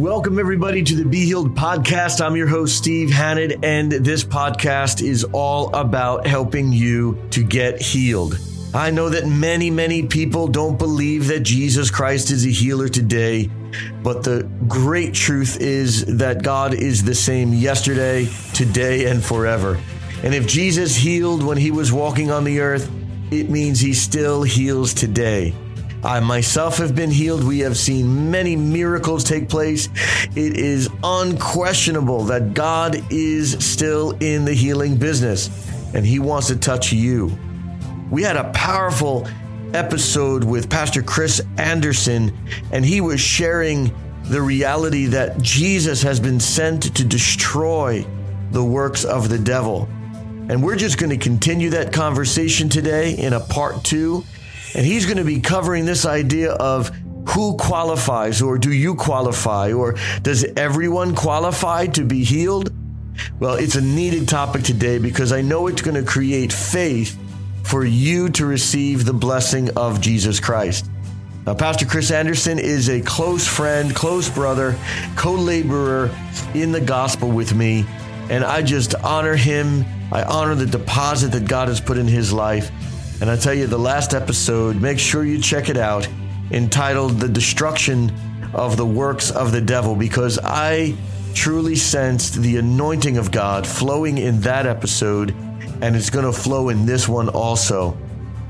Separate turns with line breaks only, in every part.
Welcome, everybody, to the Be Healed podcast. I'm your host, Steve Hannett, and this podcast is all about helping you to get healed. I know that many, many people don't believe that Jesus Christ is a healer today, but the great truth is that God is the same yesterday, today, and forever. And if Jesus healed when he was walking on the earth, it means he still heals today. I myself have been healed. We have seen many miracles take place. It is unquestionable that God is still in the healing business and He wants to touch you. We had a powerful episode with Pastor Chris Anderson, and he was sharing the reality that Jesus has been sent to destroy the works of the devil. And we're just going to continue that conversation today in a part two. And he's going to be covering this idea of who qualifies, or do you qualify, or does everyone qualify to be healed? Well, it's a needed topic today because I know it's going to create faith for you to receive the blessing of Jesus Christ. Now, Pastor Chris Anderson is a close friend, close brother, co laborer in the gospel with me, and I just honor him. I honor the deposit that God has put in his life. And I tell you, the last episode, make sure you check it out, entitled The Destruction of the Works of the Devil, because I truly sensed the anointing of God flowing in that episode, and it's going to flow in this one also.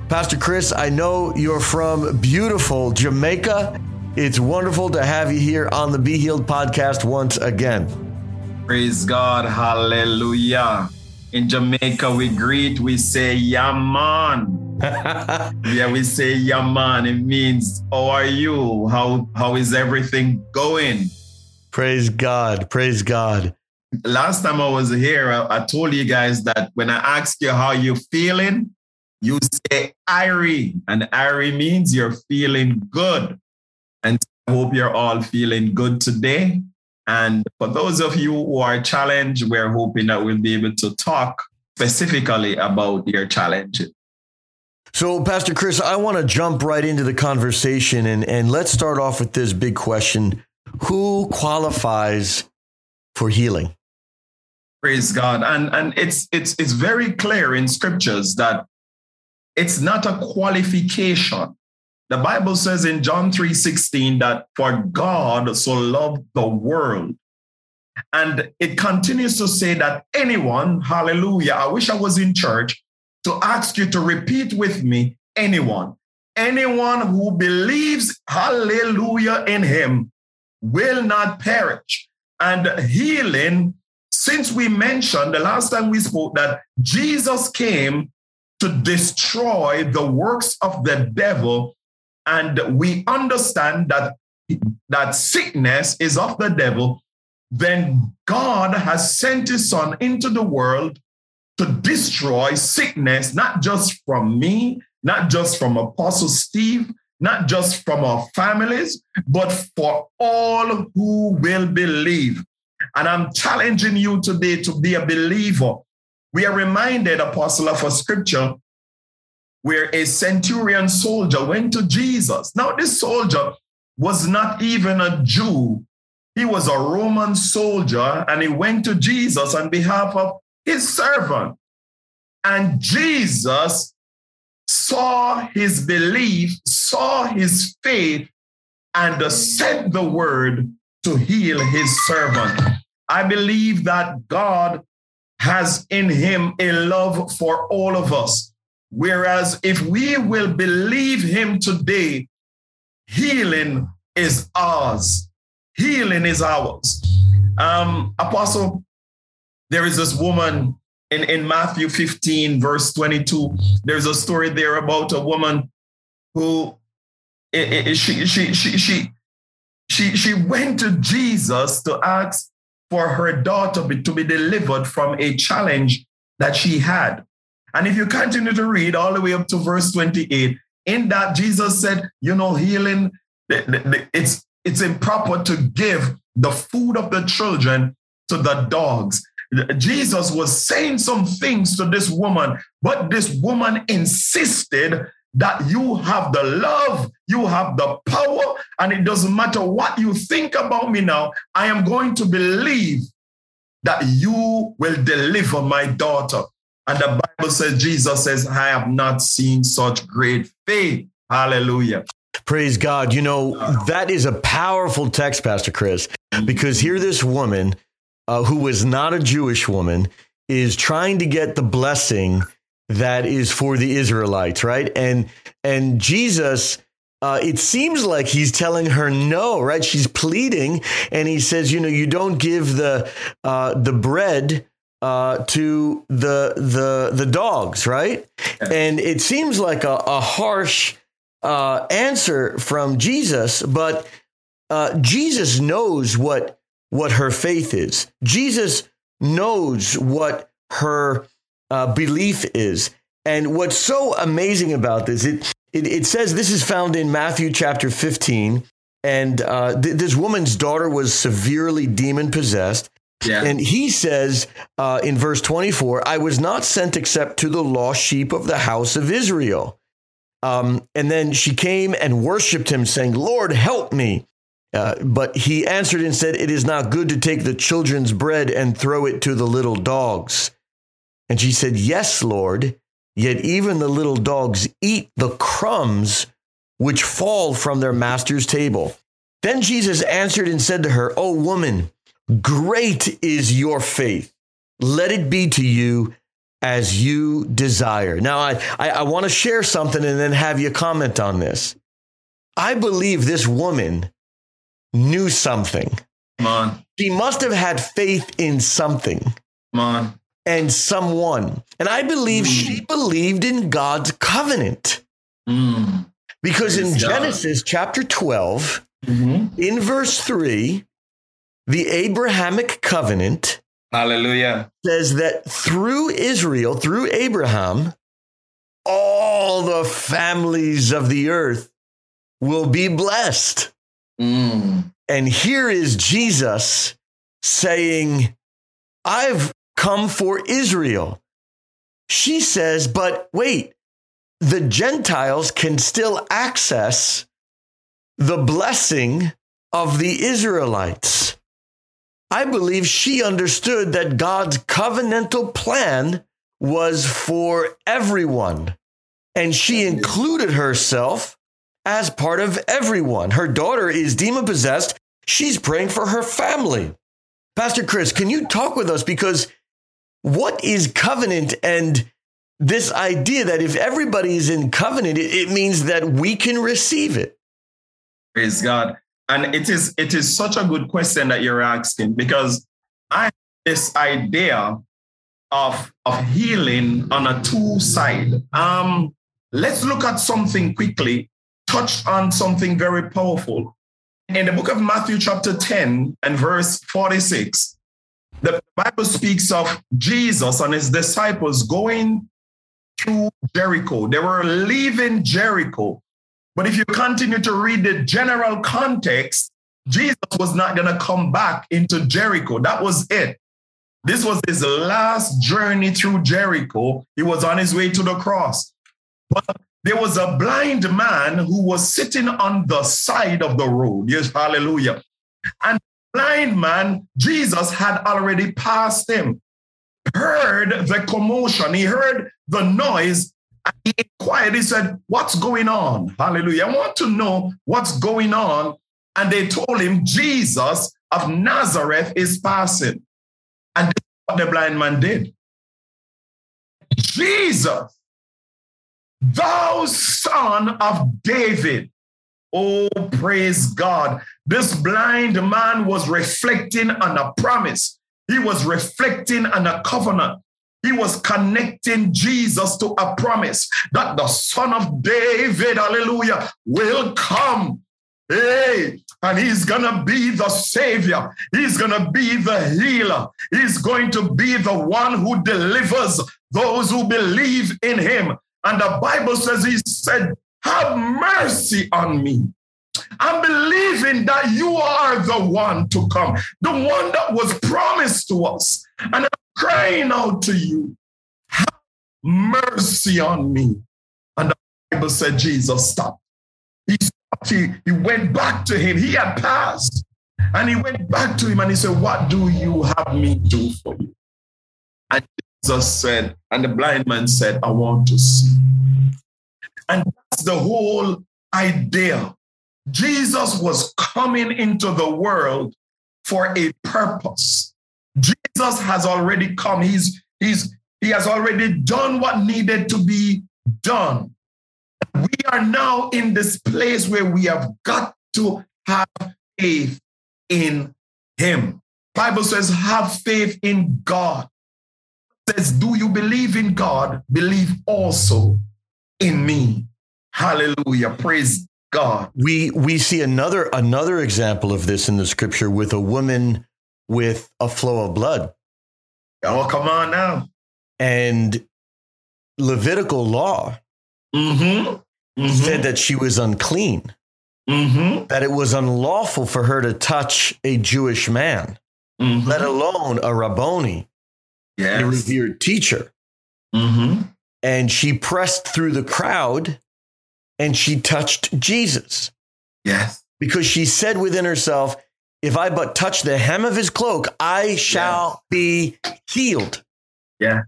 Pastor Chris, I know you're from beautiful Jamaica. It's wonderful to have you here on the Be Healed podcast once again.
Praise God. Hallelujah. In Jamaica, we greet, we say, Yaman. yeah, we say, Yaman. It means, how are you? How How is everything going?
Praise God. Praise God.
Last time I was here, I, I told you guys that when I asked you how you're feeling, you say Irie, and Irie means you're feeling good. And I hope you're all feeling good today. And for those of you who are challenged, we're hoping that we'll be able to talk specifically about your challenges.
So, Pastor Chris, I want to jump right into the conversation and, and let's start off with this big question Who qualifies for healing?
Praise God. And, and it's, it's, it's very clear in scriptures that it's not a qualification. The Bible says in John 3:16 that for God so loved the world. And it continues to say that anyone, hallelujah, I wish I was in church to ask you to repeat with me anyone. Anyone who believes, hallelujah, in him will not perish. And healing, since we mentioned the last time we spoke that Jesus came to destroy the works of the devil, and we understand that that sickness is of the devil, then God has sent his son into the world to destroy sickness, not just from me, not just from Apostle Steve, not just from our families, but for all who will believe. And I'm challenging you today to be a believer. We are reminded, Apostle, of a scripture where a centurion soldier went to Jesus. Now, this soldier was not even a Jew, he was a Roman soldier, and he went to Jesus on behalf of his servant. And Jesus saw his belief, saw his faith, and sent the word to heal his servant. I believe that God has in him a love for all of us. Whereas if we will believe him today, healing is ours. Healing is ours. Um, Apostle, there is this woman in, in Matthew 15, verse 22. There's a story there about a woman who she, she, she, she, she, she went to Jesus to ask for her daughter to be delivered from a challenge that she had. And if you continue to read all the way up to verse 28, in that Jesus said, you know, healing, it's, it's improper to give the food of the children to the dogs. Jesus was saying some things to this woman, but this woman insisted that you have the love, you have the power, and it doesn't matter what you think about me now, I am going to believe that you will deliver my daughter. And the Bible says, Jesus says, I have not seen such great faith. Hallelujah.
Praise God. You know, that is a powerful text, Pastor Chris, because here this woman uh, who was not a Jewish woman is trying to get the blessing that is for the Israelites, right? And and Jesus uh, it seems like he's telling her no, right? She's pleading, and he says, you know, you don't give the uh, the bread uh, to the the the dogs, right? And it seems like a, a harsh uh, answer from Jesus, but uh, Jesus knows what what her faith is. Jesus knows what her uh, belief is. And what's so amazing about this, it, it, it says this is found in Matthew chapter 15. And uh, th- this woman's daughter was severely demon possessed. Yeah. And he says uh, in verse 24, I was not sent except to the lost sheep of the house of Israel. Um, and then she came and worshiped him, saying, Lord, help me. Uh, but he answered and said, It is not good to take the children's bread and throw it to the little dogs. And she said, Yes, Lord. Yet even the little dogs eat the crumbs which fall from their master's table. Then Jesus answered and said to her, O woman, great is your faith. Let it be to you as you desire. Now, I, I, I want to share something and then have you comment on this. I believe this woman knew something.
Come on.
She must have had faith in something.
Come on.
And someone. And I believe mm. she believed in God's covenant. Mm. Because Praise in Genesis chapter 12, mm-hmm. in verse 3, the Abrahamic covenant
Hallelujah.
says that through Israel, through Abraham, all the families of the earth will be blessed. Mm. And here is Jesus saying, I've come for Israel. She says, but wait, the Gentiles can still access the blessing of the Israelites. I believe she understood that God's covenantal plan was for everyone. And she included herself as part of everyone. Her daughter is demon possessed. She's praying for her family. Pastor Chris, can you talk with us? Because what is covenant and this idea that if everybody is in covenant, it, it means that we can receive it?
Praise God. And it is it is such a good question that you're asking because I have this idea of, of healing on a two side. Um, let's look at something quickly touched on something very powerful. In the book of Matthew, chapter 10 and verse 46, the Bible speaks of Jesus and his disciples going through Jericho. They were leaving Jericho. But if you continue to read the general context, Jesus was not going to come back into Jericho. That was it. This was his last journey through Jericho. He was on his way to the cross. But there was a blind man who was sitting on the side of the road. Yes, hallelujah. And blind man, Jesus had already passed him, heard the commotion, he heard the noise, he inquired. He said, What's going on? Hallelujah. I want to know what's going on. And they told him, Jesus of Nazareth is passing. And this is what the blind man did. Jesus thou son of David. Oh, praise God. This blind man was reflecting on a promise. He was reflecting on a covenant. He was connecting Jesus to a promise that the son of David, hallelujah, will come. Hey, and he's going to be the savior. He's going to be the healer. He's going to be the one who delivers those who believe in him. And the Bible says, He said, Have mercy on me. I'm believing that you are the one to come, the one that was promised to us. And crying out to you, have mercy on me. And the Bible said Jesus stopped. He stopped. He, he went back to him. He had passed. And he went back to him and he said, What do you have me do for you? And Jesus said, and the blind man said, I want to see. And that's the whole idea. Jesus was coming into the world for a purpose. Jesus has already come. He's, he's, he has already done what needed to be done. We are now in this place where we have got to have faith in him. Bible says, have faith in God. It says, do you believe in God? Believe also in me. Hallelujah. Praise God.
We we see another another example of this in the scripture with a woman with a flow of blood.
Oh, come on now.
And Levitical law
Mm-hmm. Mm-hmm.
said that she was unclean,
Mm-hmm.
that it was unlawful for her to touch a Jewish man,
Mm-hmm.
let alone a Rabboni, a revered teacher.
Mm-hmm.
And she pressed through the crowd and she touched Jesus
Yes.
because she said within herself, If I but touch the hem of his cloak, I shall be healed.
Yeah.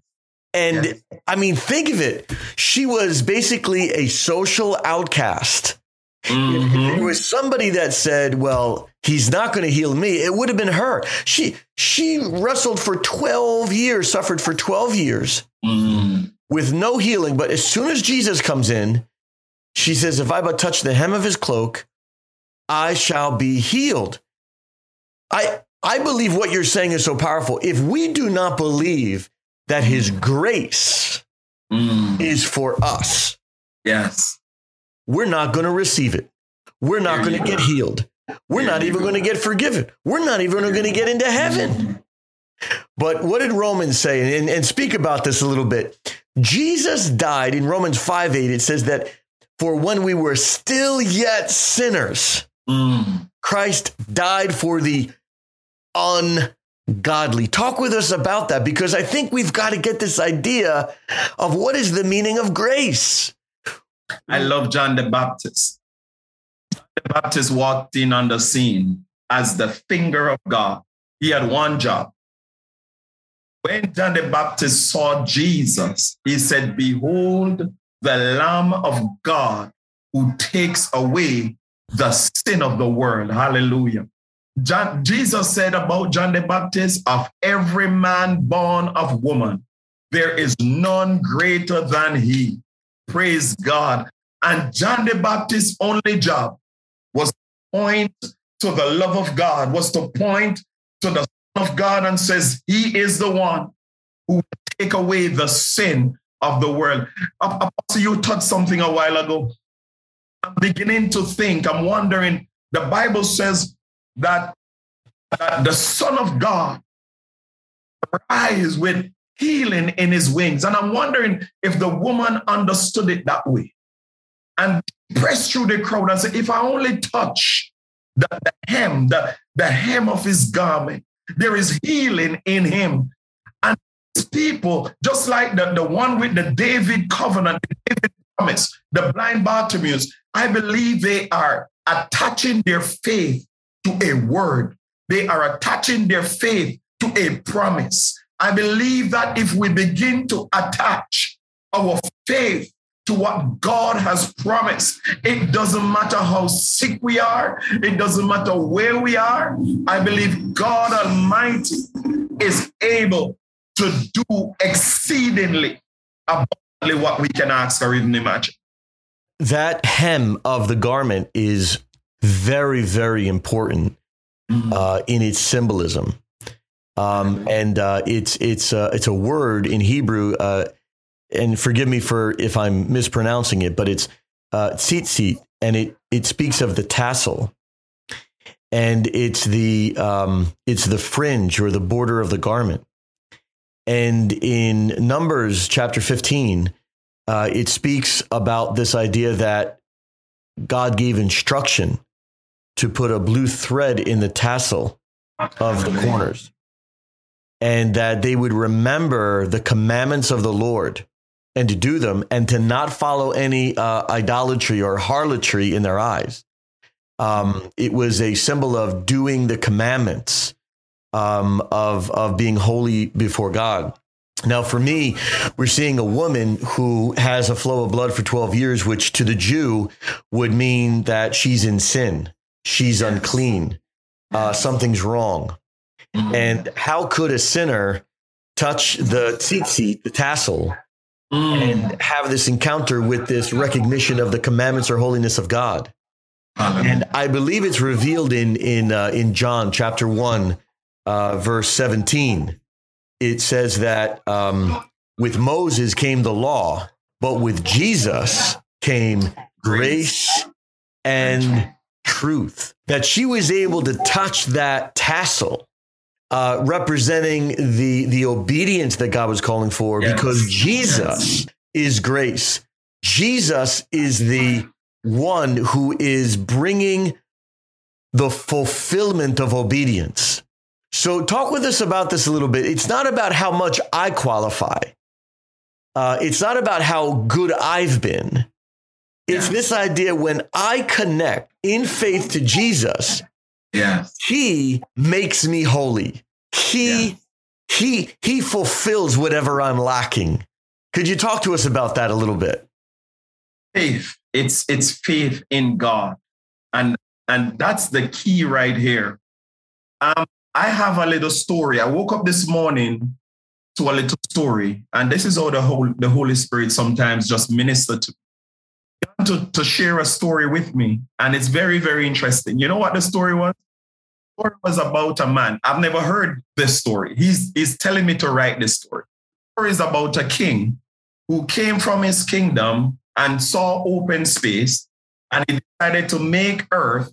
And
Yes.
I mean, think of it. She was basically a social outcast.
Mm-hmm.
was somebody that said, "Well, he's not going to heal me," it would have been her. She she wrestled for twelve years, suffered for twelve years
Mm-hmm.
with no healing. But as soon as Jesus comes in, she says, "If I but touch the hem of his cloak, I shall be healed." I I believe what you're saying is so powerful. If we do not believe that His grace
Mm.
is for us,
Yes.
we're not going to receive it. We're not going to get healed. We're
There
not even going to get forgiven. We're not even going to get into heaven. But what did Romans say? And, and speak about this a little bit. Jesus died in Romans 5 8. It says that for when we were still yet sinners,
Mm.
Christ died for the ungodly. Talk with us about that because I think we've got to get this idea of what is the meaning of grace.
I love John the Baptist. The Baptist walked in on the scene as the finger of God. He had one job. When John the Baptist saw Jesus, he said, Behold, the Lamb of God who takes away the sin of the world. Hallelujah. John, Jesus said about John the Baptist, of every man born of woman, there is none greater than he. Praise God. And John the Baptist's only job was to point to the love of God, was to point to the Son of God and says, He is the one who will take away the sin of the world. Apostle, you touched something a while ago. I'm beginning to think, I'm wondering, the Bible says that, that the Son of God rise with healing in his wings. And I'm wondering if the woman understood it that way and pressed through the crowd and said, if I only touch the, the hem, the, the hem of his garment, there is healing in him. And these people, just like the, the one with the David covenant, the David promise, the blind Bartimaeus, I believe they are attaching their faith to a word. They are attaching their faith to a promise. I believe that if we begin to attach our faith to what God has promised, it doesn't matter how sick we are, it doesn't matter where we are. I believe God Almighty is able to do exceedingly abundantly what we can ask or even imagine.
that hem of the garment is very, very important uh, in its symbolism. Um, and uh, it's it's uh, it's a word in Hebrew, uh, and forgive me for if I'm mispronouncing it, but it's uh, tzitzit, and it it speaks of the tassel, and it's the um, it's the fringe or the border of the garment. And in Numbers chapter 15, uh, it speaks about this idea that God gave instruction to put a blue thread in the tassel of the corners and that they would remember the commandments of the Lord and to do them and to not follow any uh, idolatry or harlotry in their eyes. Um, it was a symbol of doing the commandments um, of of being holy before God. Now, for me, we're seeing a woman who has a flow of blood for 12 years, which to the Jew would mean that she's in sin, she's unclean, uh, something's wrong. Mm-hmm. And how could a sinner touch the tzitzit, the tassel, mm. and have this encounter with this recognition of the commandments or holiness of God? And I believe it's revealed in in uh, in John chapter one, uh, verse seventeen. It says that um, with Moses came the law, but with Jesus came grace and truth. That she was able to touch that tassel, uh, representing the the obedience that God was calling for, yes. because Jesus yes. is grace. Jesus is the one who is bringing the fulfillment of obedience. So, talk with us about this a little bit. It's not about how much I qualify, uh, it's not about how good I've been. It's yeah. this idea when I connect in faith to Jesus,
yeah.
he makes me holy. He yeah. he he fulfills whatever I'm lacking. Could you talk to us about that a little bit?
Faith it's it's faith in God. And and that's the key right here. Um, I have a little story. I woke up this morning to a little story, and this is how the whole the Holy Spirit sometimes just minister to to, to share a story with me. And it's very, very interesting. You know what the story was? The story was about a man. I've never heard this story. He's, he's telling me to write this story. The story is about a king who came from his kingdom and saw open space and he decided to make earth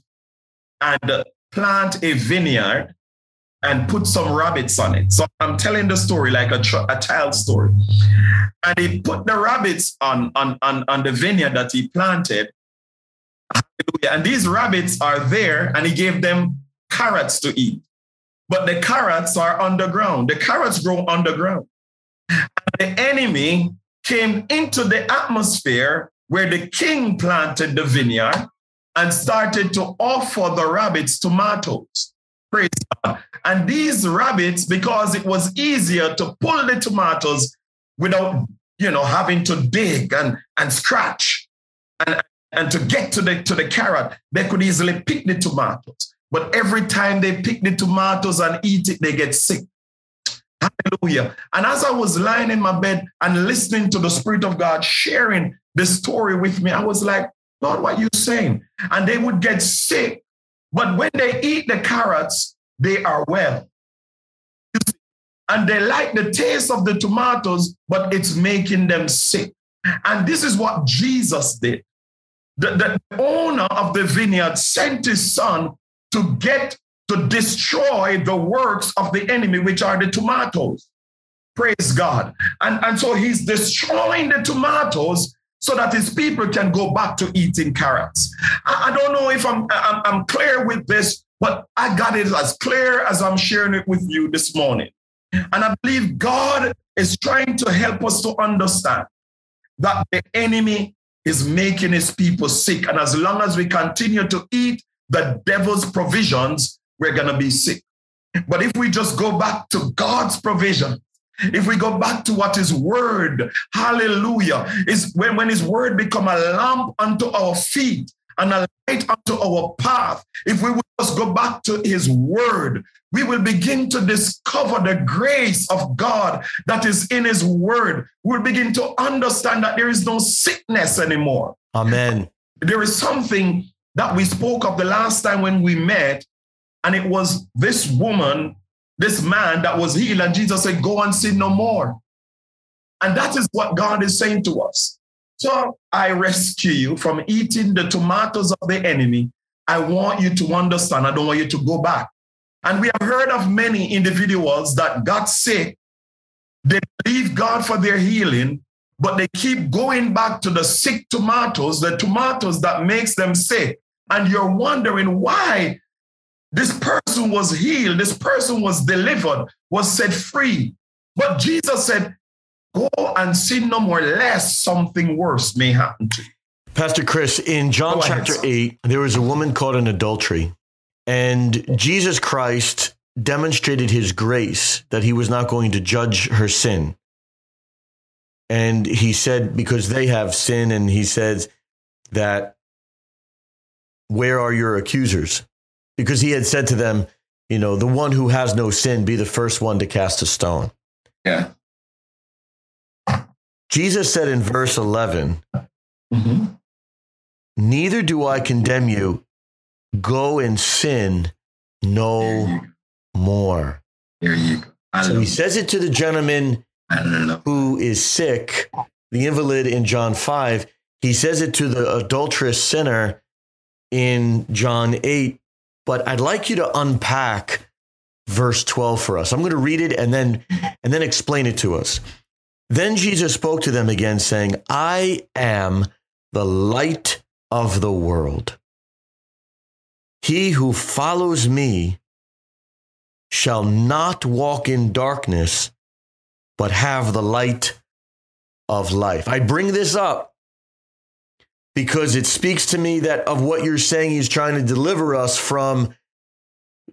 and plant a vineyard and put some rabbits on it. So I'm telling the story like a, a child story. And he put the rabbits on, on, on, on the vineyard that he planted. And these rabbits are there and he gave them carrots to eat. But the carrots are underground. The carrots grow underground. And the enemy came into the atmosphere where the king planted the vineyard and started to offer the rabbits tomatoes. Praise God. And these rabbits, because it was easier to pull the tomatoes without, you know, having to dig and, and scratch and, and to get to the, to the carrot, they could easily pick the tomatoes. But every time they pick the tomatoes and eat it, they get sick. Hallelujah. And as I was lying in my bed and listening to the Spirit of God sharing the story with me, I was like, Lord, what are you saying? And they would get sick. But when they eat the carrots, they are well. And they like the taste of the tomatoes, but it's making them sick. And this is what Jesus did. The, the owner of the vineyard sent his son to get to destroy the works of the enemy, which are the tomatoes. Praise God. And, and so he's destroying the tomatoes so that his people can go back to eating carrots. I, I don't know if I'm, I'm, I'm clear with this, but I got it as clear as I'm sharing it with you this morning. And I believe God is trying to help us to understand that the enemy is making his people sick. And as long as we continue to eat the devil's provisions, we're going to be sick. But if we just go back to God's provision, if we go back to what his word, hallelujah, is when, when his word become a lamp unto our feet and a light unto our path, if we will just go back to his word, we will begin to discover the grace of God that is in his word. We'll begin to understand that there is no sickness anymore.
Amen.
There is something that we spoke of the last time when we met and it was this woman, this man that was healed. And Jesus said, Go and sin no more. And that is what God is saying to us. So I rescue you from eating the tomatoes of the enemy. I want you to understand. I don't want you to go back. And we have heard of many individuals that got sick. They believe God for their healing, but they keep going back to the sick tomatoes, the tomatoes that makes them sick. And you're wondering why this person was healed, this person was delivered, was set free. But Jesus said, Go and sin no more, lest something worse may happen to you.
Pastor Chris, in John chapter
son.
8, there was a woman caught in adultery, and Jesus Christ demonstrated his grace that he was not going to judge her sin. And he said, because they have sin, and he says that, where are your accusers? Because he had said to them, you know, the one who has no sin, be the first one to cast a stone.
Yeah.
Jesus said in verse 11,
Mm-hmm.
Neither do I condemn you. Go and sin no more.
There you go.
So he says it to the gentleman who is sick, the invalid in John 5. He says it to the adulterous sinner in John 8. But I'd like you to unpack verse 12 for us. I'm going to read it and then and then explain it to us. Then Jesus spoke to them again saying, "I am the light of the world. He who follows me shall not walk in darkness, but have the light of life. I bring this up because it speaks to me that of what you're saying, he's trying to deliver us from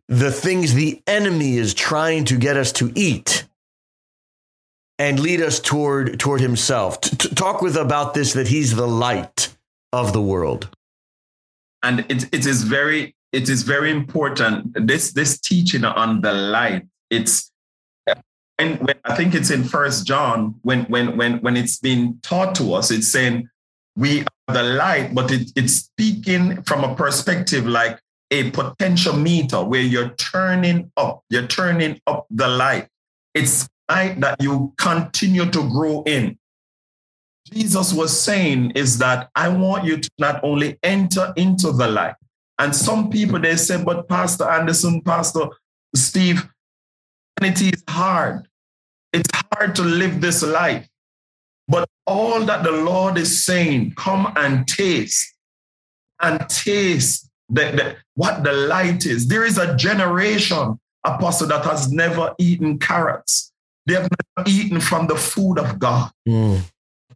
the things the enemy is trying to get us to eat and lead us toward toward himself. T- t- talk with about this that he's the light of the world.
and it, it is very it is very important this this teaching on the light it's when i think it's in first john when when when when it's being taught to us it's saying we the light but it, it's speaking from a perspective like a potentiometer where you're turning up you're turning up the light it's light that you continue to grow in Jesus was saying is that I want you to not only enter into the light. And some people they say, but Pastor Anderson, Pastor Steve, Christianity is hard. It's hard to live this life. But all that the Lord is saying, come and taste and taste the, the- what the light is. There is a generation, apostle, that has never eaten carrots. They have never eaten from the food of God
Mm.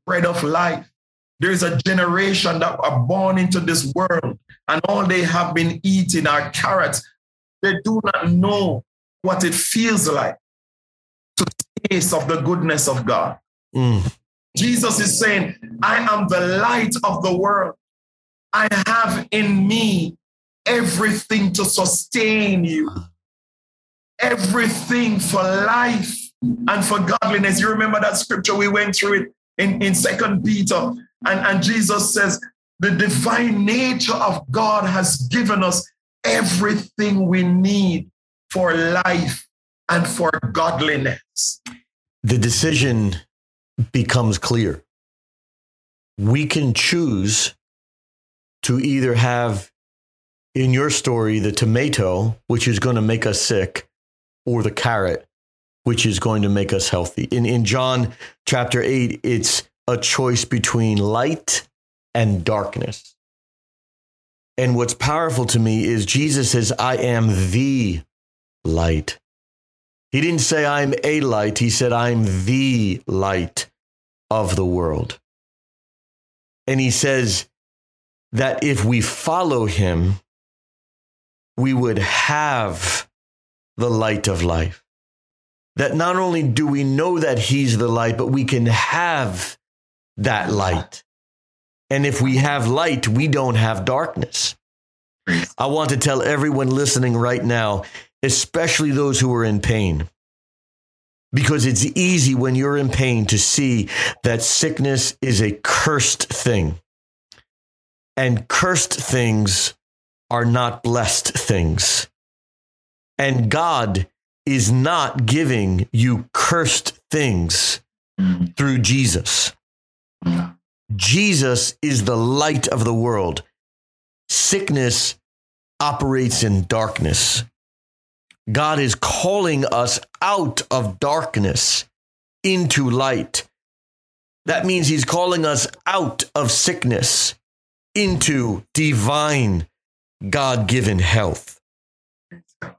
bread of life. There is a generation that are born into this world, and all they have been eating are carrots. They do not know what it feels like to taste of the goodness of God.
Mm.
Jesus is saying, I am the light of the world. I have in me everything to sustain you, everything for life and for godliness. You remember that scripture we went through it in, in Second Peter, and, and Jesus says, The divine nature of God has given us everything we need for life and for godliness.
the decision becomes clear. We can choose to either have, in your story, the tomato, which is going to make us sick, or the carrot, which is going to make us healthy. In, in John chapter 8, it's a choice between light and darkness. And what's powerful to me is Jesus says, I am the light. He didn't say, I'm a light. He said, I'm the light of the world. And he says that if we follow him, we would have the light of life. That not only do we know that he's the light, but we can have that light. And if we have light, we don't have darkness. I want to tell everyone listening right now, especially those who are in pain. Because it's easy when you're in pain to see that sickness is a cursed thing. And cursed things are not blessed things. And God is not giving you cursed things mm-hmm. through Jesus. Jesus is the light of the world. Sickness operates in darkness. God is calling us out of darkness into light. That means He's calling us out of sickness into divine, God given health,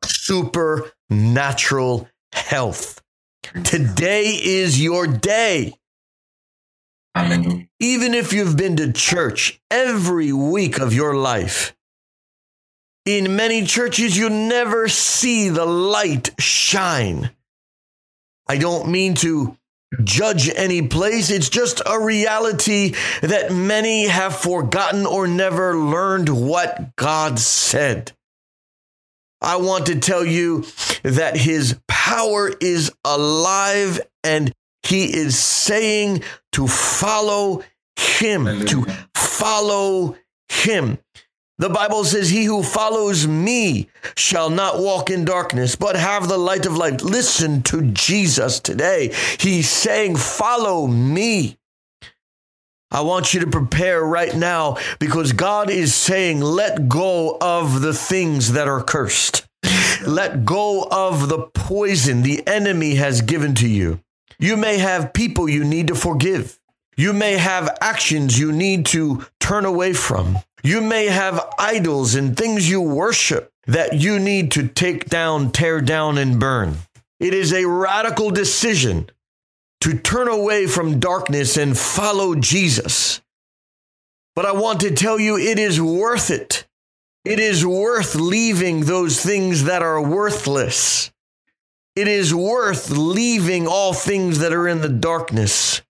supernatural health. Today is your day.
Hallelujah.
Even if you've been to church every week of your life, in many churches, you never see the light shine. I don't mean to judge any place. It's just a reality that many have forgotten or never learned what God said. I want to tell you that his power is alive and he is saying to follow him,
Hallelujah.
to follow him. The Bible says, He who follows me shall not walk in darkness, but have the light of life. Listen to Jesus today. He's saying, Follow me. I want you to prepare right now because God is saying, Let go of the things that are cursed. Let go of the poison the enemy has given to you. You may have people you need to forgive. You may have actions you need to turn away from. You may have idols and things you worship that you need to take down, tear down, and burn. It is a radical decision to turn away from darkness and follow Jesus. But I want to tell you, it is worth it. It is worth leaving those things that are worthless. It is worth leaving all things that are in the darkness.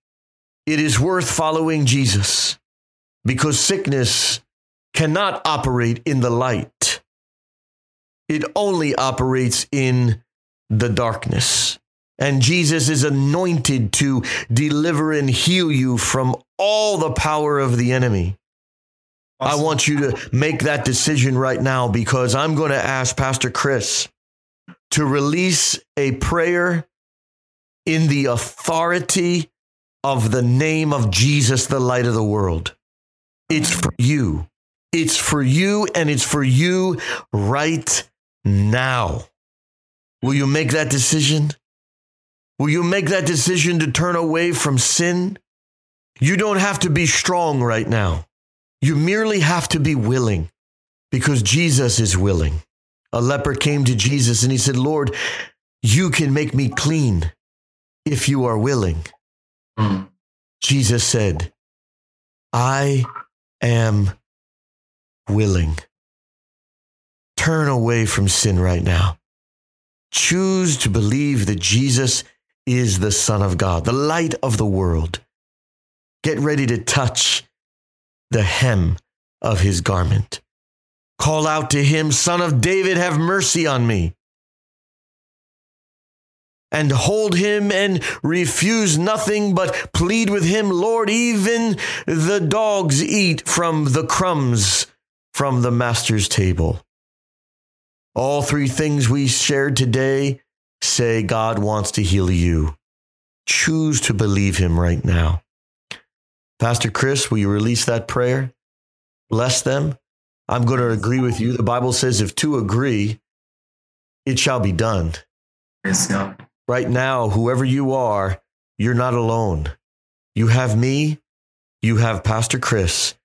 It is worth following Jesus because sickness cannot operate in the light. It only operates in the darkness. And Jesus is anointed to deliver and heal you from all the power of the enemy. I want you to make that decision right now because I'm going to ask Pastor Chris to release a prayer in the authority of the name of Jesus, the light of the world. It's for you. It's for you and it's for you right now. Will you make that decision? Will you make that decision to turn away from sin? You don't have to be strong right now. You merely have to be willing because Jesus is willing. A leper came to Jesus and he said, Lord, you can make me clean if you are willing.
Mm.
Jesus said, I am willing. Turn away from sin right now. Choose to believe that Jesus is the Son of God, the light of the world. Get ready to touch the hem of his garment. Call out to him, Son of David, have mercy on me. And hold him and refuse nothing, but plead with him, Lord, even the dogs eat from the crumbs from the master's table. All three things we shared today say God wants to heal you. Choose to believe him right now. Pastor Chris, will you release that prayer? Bless them. I'm going to agree with you. The Bible says if two agree, it shall be done.
Praise God.
Right now, whoever you are, you're not alone. You have me, you have Pastor Chris.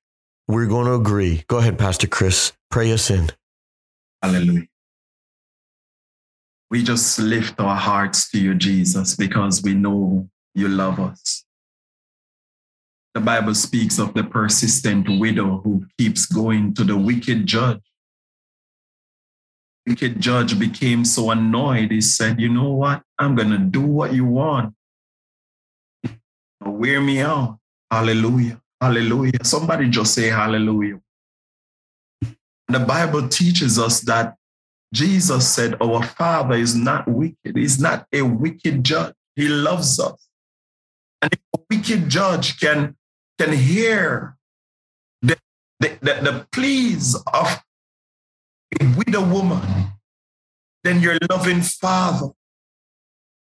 We're going to agree. Go ahead, Pastor Chris. Pray us in.
Hallelujah. We just lift our hearts to you, Jesus, because we know you love us. The Bible speaks of the persistent widow who keeps going to the wicked judge. Wicked judge became so annoyed, he said, You know what? I'm going to do what you want. Wear me out. Hallelujah. Hallelujah. Somebody just say hallelujah. The Bible teaches us that Jesus said, Our Father is not wicked. He's not a wicked judge. He loves us. And if a wicked judge can, can hear the, the, the, the pleas of a widow woman, then your loving Father.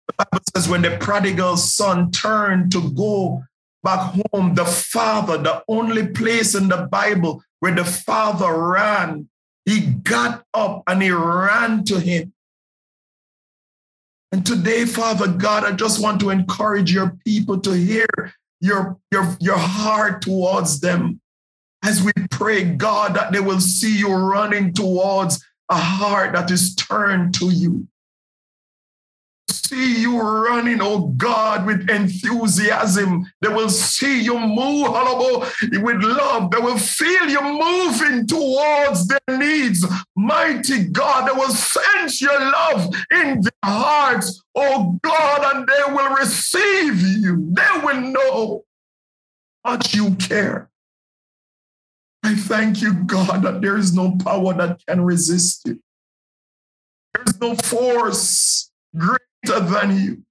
The Bible says, when the prodigal son turned to go back home, the Father, the only place in the Bible where the Father ran, he got up and he ran to him. And today, Father God, I just want to encourage your people to hear your, your, your heart towards them as we pray, God, that they will see you running towards a heart that is turned to you. See you running, oh God, with enthusiasm. They will see you move, with love. They will feel you moving towards their needs. Mighty God, they will sense your love in their hearts, oh God, and they will receive you. They will know that you care. I thank you, God, that there is no power that can resist you. There's no force greater than you.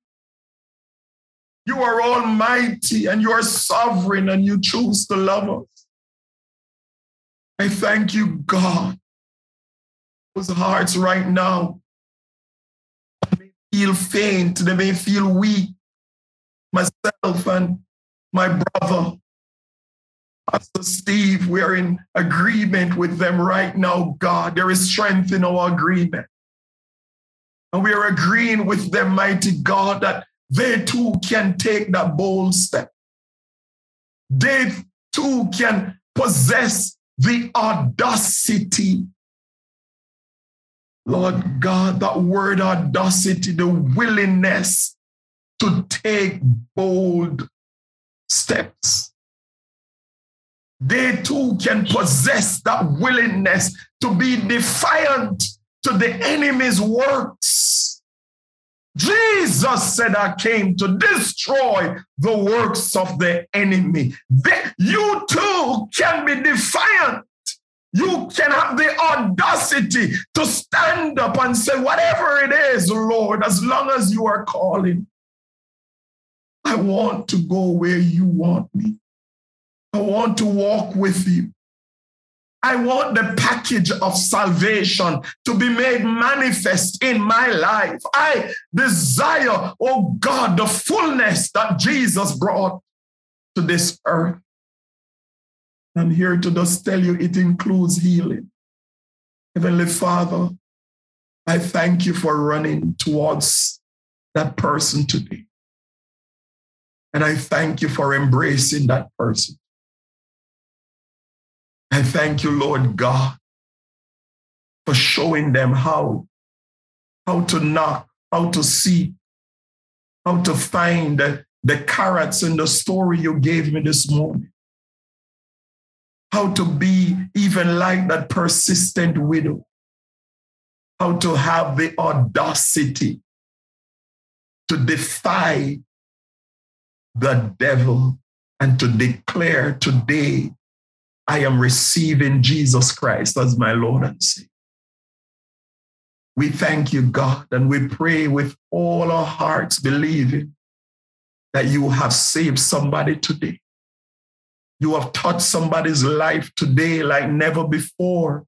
You are almighty and you are sovereign and you choose to love us. I thank you, God. Those hearts right now may feel faint, they may feel weak. Myself and my brother, Pastor Steve, we're in agreement with them right now, God. There is strength in our agreement. And we are agreeing with them, mighty God, that they too can take that bold step. They too can possess the audacity. Lord God, that word audacity, the willingness to take bold steps. They too can possess that willingness to be defiant to the enemy's works. Jesus said, I came to destroy the works of the enemy. you too can be defiant. You can have the audacity to stand up and say, whatever it is, Lord, as long as you are calling, I want to go where you want me. I want to walk with you. I want the package of salvation to be made manifest in my life. I desire, oh God, the fullness that Jesus brought to this earth. I'm here to just tell you it includes healing. Heavenly Father, I thank you for running towards that person today. And I thank you for embracing that person. I thank you, Lord God, for showing them how, how to knock, how to see, how to find the, the carrots in the story you gave me this morning. How to be even like that persistent widow. How to have the audacity to defy the devil and to declare today I am receiving Jesus Christ as my Lord and Savior. We thank you, God, and we pray with all our hearts, believing that you have saved somebody today. You have touched somebody's life today like never before.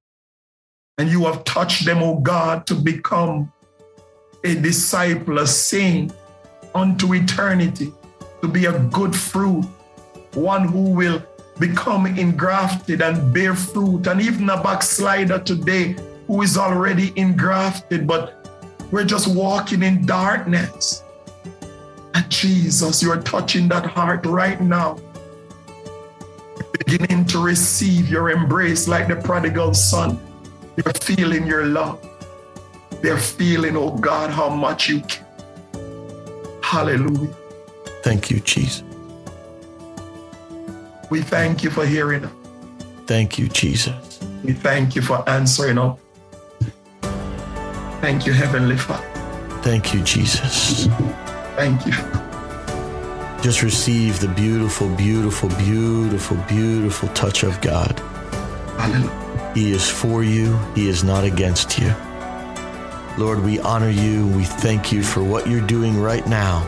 And you have touched them, oh God, to become a disciple, a saint unto eternity, to be a good fruit, one who will become engrafted and bear fruit. And even a backslider today who is already engrafted, but we're just walking in darkness. And Jesus, you're touching that heart right now. Beginning to receive your embrace like the prodigal son. You're feeling your love. They're feeling, oh God, how much you care. Hallelujah.
Thank you, Jesus.
We thank you for hearing us.
Thank you, Jesus.
We thank you for answering us. Thank you, Heavenly Father.
Thank you, Jesus.
Thank you.
Just receive the beautiful, beautiful, beautiful, beautiful touch of God.
Hallelujah.
He is for you, He is not against you. Lord, we honor you. We thank you for what you're doing right now.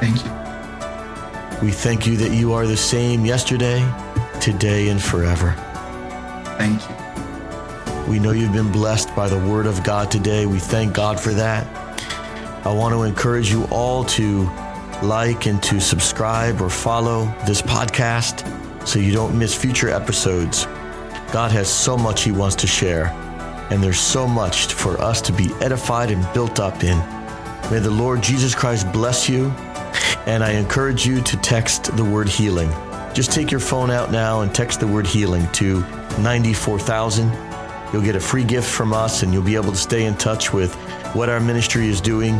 Thank you.
We thank you that you are the same yesterday, today, and forever.
Thank you.
We know you've been blessed by the word of God today. We thank God for that. I want to encourage you all to like and to subscribe or follow this podcast so you don't miss future episodes. God has so much He wants to share, and there's so much for us to be edified and built up in. May the Lord Jesus Christ bless you and I encourage you to text the word healing. Just take your phone out now and text the word healing to 94,000. You'll get a free gift from us and you'll be able to stay in touch with what our ministry is doing.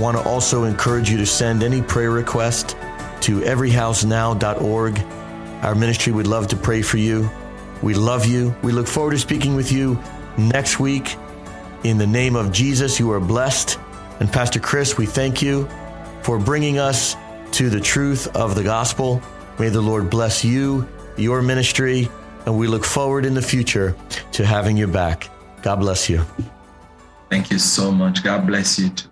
Want to also encourage you to send any prayer request to everyhousenow.org. Our ministry would love to pray for you. We love you. We look forward to speaking with you next week. In the name of Jesus, you are blessed. And Pastor Chris, we thank you for bringing us to the truth of the gospel. May the Lord bless you, your ministry, and we look forward in the future to having you back. God bless you.
Thank you so much. God bless you too.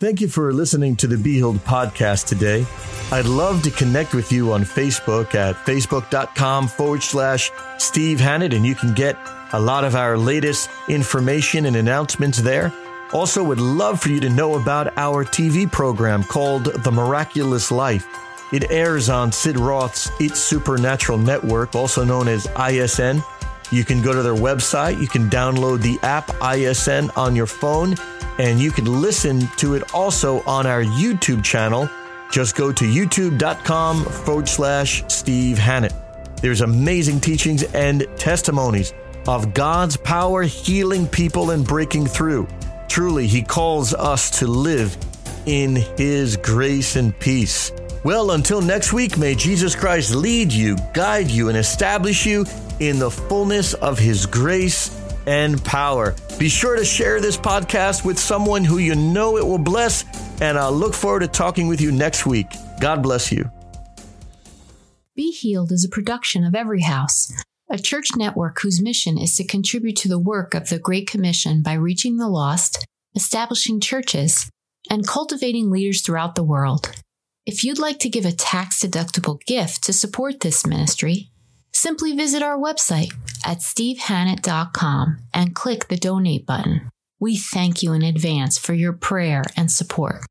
Thank you for listening to the Be Healed podcast today. I'd love to connect with you on Facebook at facebook.com forward slash Steve Hannett, and you can get a lot of our latest information and announcements there. Also, would love for you to know about our TV program called The Miraculous Life. It airs on Sid Roth's It's Supernatural Network, also known as ISN. You can go to their website, you can download the app ISN on your phone, and you can listen to it also on our YouTube channel. Just go to youtube.com forward slash Steve Hannett. There's amazing teachings and testimonies of God's power healing people and breaking through. Truly, He calls us to live in His grace and peace. Well, until next week, may Jesus Christ lead you, guide you, and establish you in the fullness of His grace and power. Be sure to share this podcast with someone who you know it will bless, and I'll look forward to talking with you next week. God bless you.
Be Healed is a production of Every House, a church network whose mission is to contribute to the work of the Great Commission by reaching the lost, establishing churches, and cultivating leaders throughout the world. If you'd like to give a tax deductible gift to support this ministry, simply visit our website at stevehannett.com and click the donate button. We thank you in advance for your prayer and support.